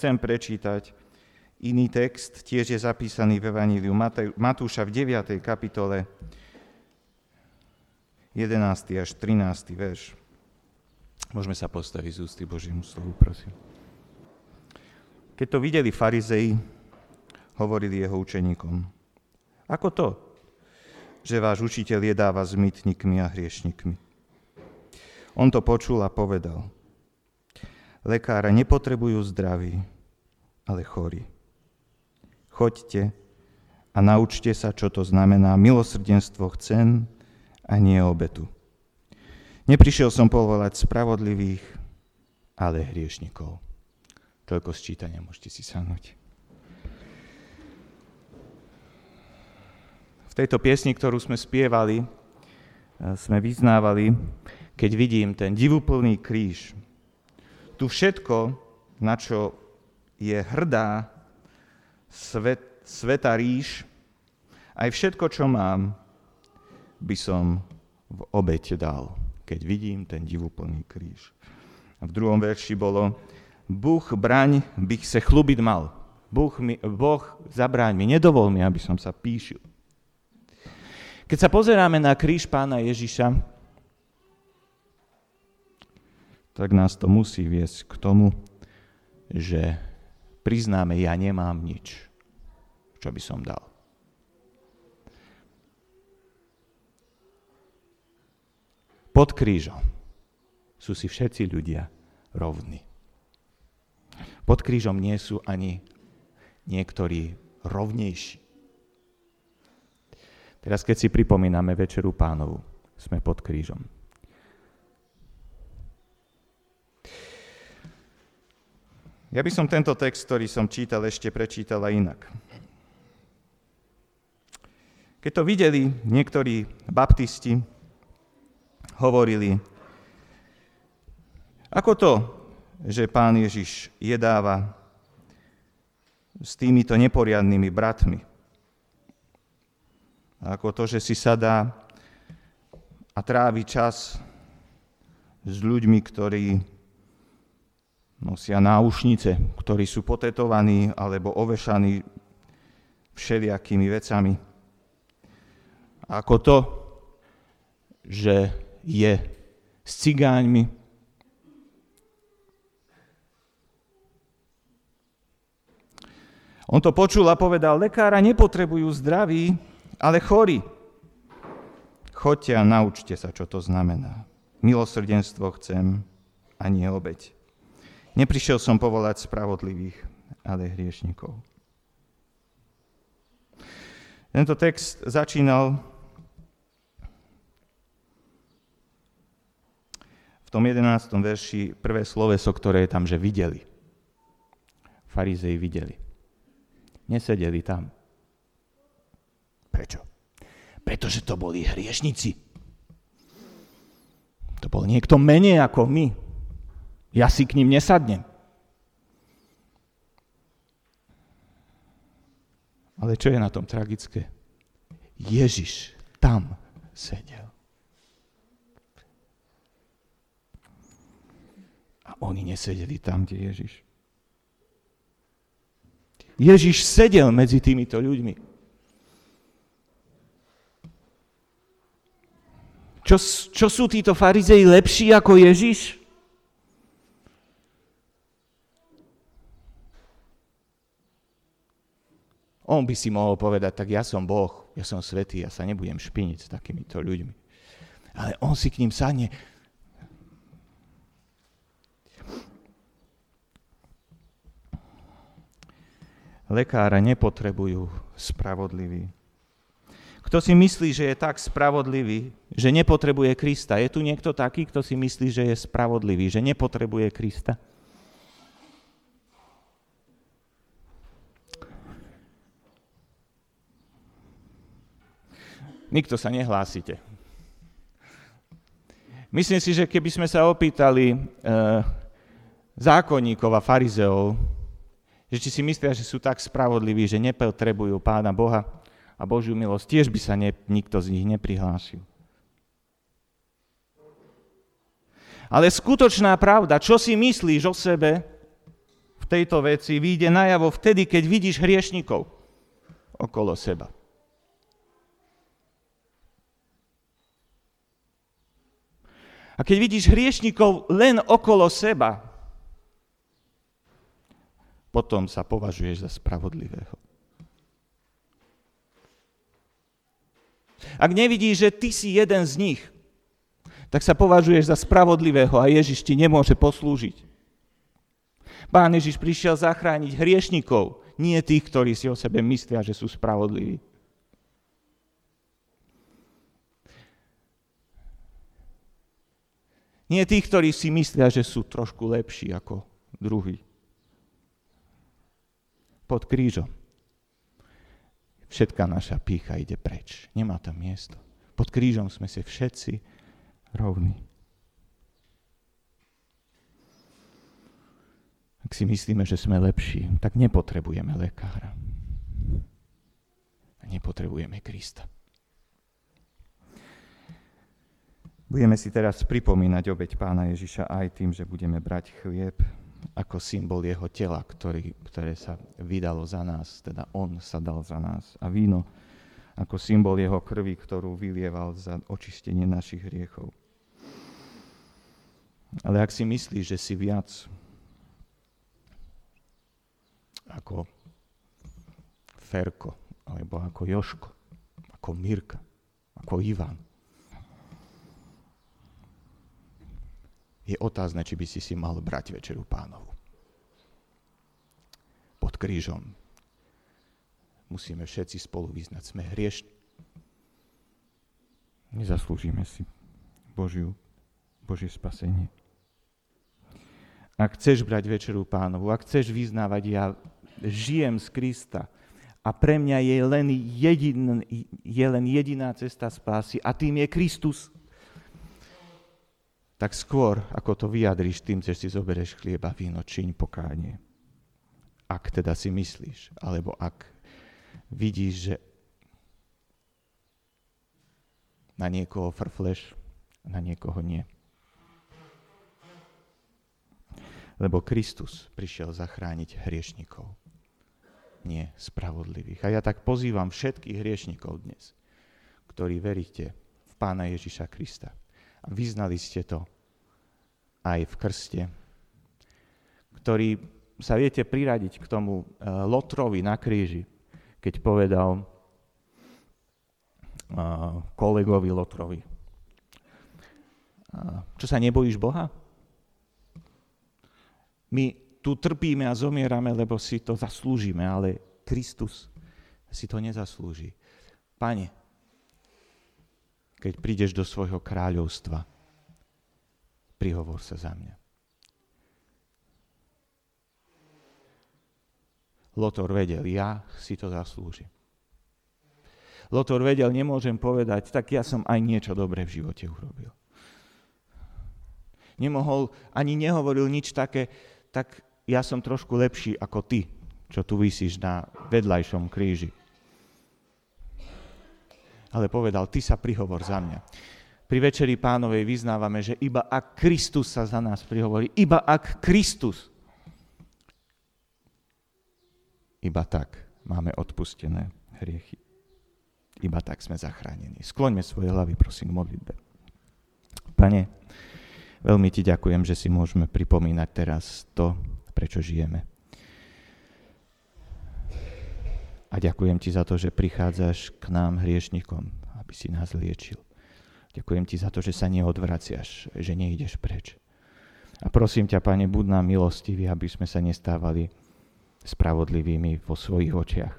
chcem prečítať iný text, tiež je zapísaný v Evaníliu Matúša v 9. kapitole, 11. až 13. verš. Môžeme sa postaviť z ústy Božiemu slovu, prosím. Keď to videli farizei, hovorili jeho učeníkom. Ako to, že váš učiteľ jedáva s mytnikmi a hriešnikmi? On to počul a povedal. Lekára nepotrebujú zdraví, ale chorí. Choďte a naučte sa, čo to znamená milosrdenstvo chcem a nie obetu. Neprišiel som povolať spravodlivých, ale hriešnikov. Toľko sčítania, môžete si sadnúť. V tejto piesni, ktorú sme spievali, e, sme vyznávali, keď vidím ten divúplný kríž. Tu všetko, na čo je hrdá svet, sveta ríš, aj všetko, čo mám, by som v obete dal, keď vidím ten divúplný kríž. V druhom verši bolo, Bůh braň bych se chlubit mal. Boh, mi, boh zabráň mi, nedovol mi, aby som sa píšil. Keď sa pozeráme na kríž pána Ježiša, tak nás to musí viesť k tomu, že priznáme, ja nemám nič, čo by som dal. Pod krížom sú si všetci ľudia rovní. Pod krížom nie sú ani niektorí rovnejší. Teraz, keď si pripomíname Večeru pánovu, sme pod krížom. Ja by som tento text, ktorý som čítal, ešte prečítala inak. Keď to videli niektorí baptisti, hovorili, ako to, že pán Ježiš jedáva s týmito neporiadnými bratmi, ako to, že si sadá a trávi čas s ľuďmi, ktorí nosia náušnice, ktorí sú potetovaní alebo ovešaní všelijakými vecami. Ako to, že je s cigáňmi, On to počul a povedal, lekára nepotrebujú zdraví, ale chorí. Choďte a naučte sa, čo to znamená. Milosrdenstvo chcem a nie obeď. Neprišiel som povolať spravodlivých, ale hriešnikov. Tento text začínal v tom 11. verši prvé sloveso, ktoré je tam, že videli. Farizei videli. Nesedeli tam. Prečo? Pretože to boli hriešnici. To bol niekto menej ako my. Ja si k ním nesadnem. Ale čo je na tom tragické? Ježiš tam sedel. A oni nesedeli tam, kde Ježiš. Ježiš sedel medzi týmito ľuďmi. Čo, čo sú títo farizei lepší ako Ježiš? On by si mohol povedať, tak ja som Boh, ja som svetý, ja sa nebudem špiniť s takýmito ľuďmi. Ale on si k ním sadne. Lekára nepotrebujú spravodliví, kto si myslí, že je tak spravodlivý, že nepotrebuje Krista? Je tu niekto taký, kto si myslí, že je spravodlivý, že nepotrebuje Krista? Nikto sa nehlásite. Myslím si, že keby sme sa opýtali e, zákonníkov a farizeov, že či si myslia, že sú tak spravodliví, že nepotrebujú pána Boha, a Božiu milosť, tiež by sa ne, nikto z nich neprihlásil. Ale skutočná pravda, čo si myslíš o sebe, v tejto veci vyjde najavo vtedy, keď vidíš hriešnikov okolo seba. A keď vidíš hriešnikov len okolo seba, potom sa považuješ za spravodlivého. Ak nevidíš, že ty si jeden z nich, tak sa považuješ za spravodlivého a Ježiš ti nemôže poslúžiť. Pán Ježiš prišiel zachrániť hriešnikov, nie tých, ktorí si o sebe myslia, že sú spravodliví. Nie tých, ktorí si myslia, že sú trošku lepší ako druhý. Pod krížom. Všetká naša pícha ide preč. Nemá tam miesto. Pod krížom sme si všetci rovní. Ak si myslíme, že sme lepší, tak nepotrebujeme lekára. Nepotrebujeme Krista. Budeme si teraz pripomínať obeď pána Ježiša aj tým, že budeme brať chlieb ako symbol jeho tela, ktorý, ktoré sa vydalo za nás, teda on sa dal za nás. A víno ako symbol jeho krvi, ktorú vylieval za očistenie našich hriechov. Ale ak si myslíš, že si viac ako Ferko, alebo ako Joško, ako Mirka, ako Ivan, je otázne, či by si si mal brať večeru pánovu. Pod krížom musíme všetci spolu vyznať, sme hriešni. Nezaslúžime si Božiu, Božie spasenie. Ak chceš brať večeru pánovu, ak chceš vyznávať, ja žijem z Krista a pre mňa je len, jedin, je len jediná cesta spásy a tým je Kristus, tak skôr, ako to vyjadríš tým, že si zoberieš chlieba, víno, čiň pokánie. Ak teda si myslíš, alebo ak vidíš, že na niekoho frfleš, na niekoho nie. Lebo Kristus prišiel zachrániť hriešnikov, nie spravodlivých. A ja tak pozývam všetkých hriešnikov dnes, ktorí veríte v Pána Ježiša Krista a vyznali ste to aj v krste, ktorý sa viete priradiť k tomu eh, Lotrovi na kríži, keď povedal eh, kolegovi Lotrovi, čo sa nebojíš Boha? My tu trpíme a zomierame, lebo si to zaslúžime, ale Kristus si to nezaslúži. Pane, keď prídeš do svojho kráľovstva, prihovor sa za mňa. Lotor vedel, ja si to zaslúžim. Lotor vedel, nemôžem povedať, tak ja som aj niečo dobré v živote urobil. Nemohol, ani nehovoril nič také, tak ja som trošku lepší ako ty, čo tu vysíš na vedľajšom kríži ale povedal, ty sa prihovor za mňa. Pri Večeri pánovej vyznávame, že iba ak Kristus sa za nás prihovorí, iba ak Kristus, iba tak máme odpustené hriechy. Iba tak sme zachránení. Skloňme svoje hlavy, prosím, k modlitbe. Pane, veľmi ti ďakujem, že si môžeme pripomínať teraz to, prečo žijeme. A ďakujem ti za to, že prichádzaš k nám hriešnikom, aby si nás liečil. Ďakujem ti za to, že sa neodvraciaš, že nejdeš preč. A prosím ťa, Pane, buď nám milostivý, aby sme sa nestávali spravodlivými vo svojich očiach.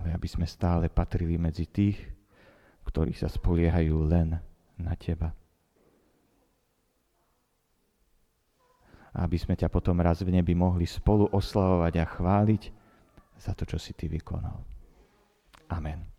Ale aby sme stále patrili medzi tých, ktorí sa spoliehajú len na Teba. a aby sme ťa potom raz v nebi mohli spolu oslavovať a chváliť za to, čo si ty vykonal. Amen.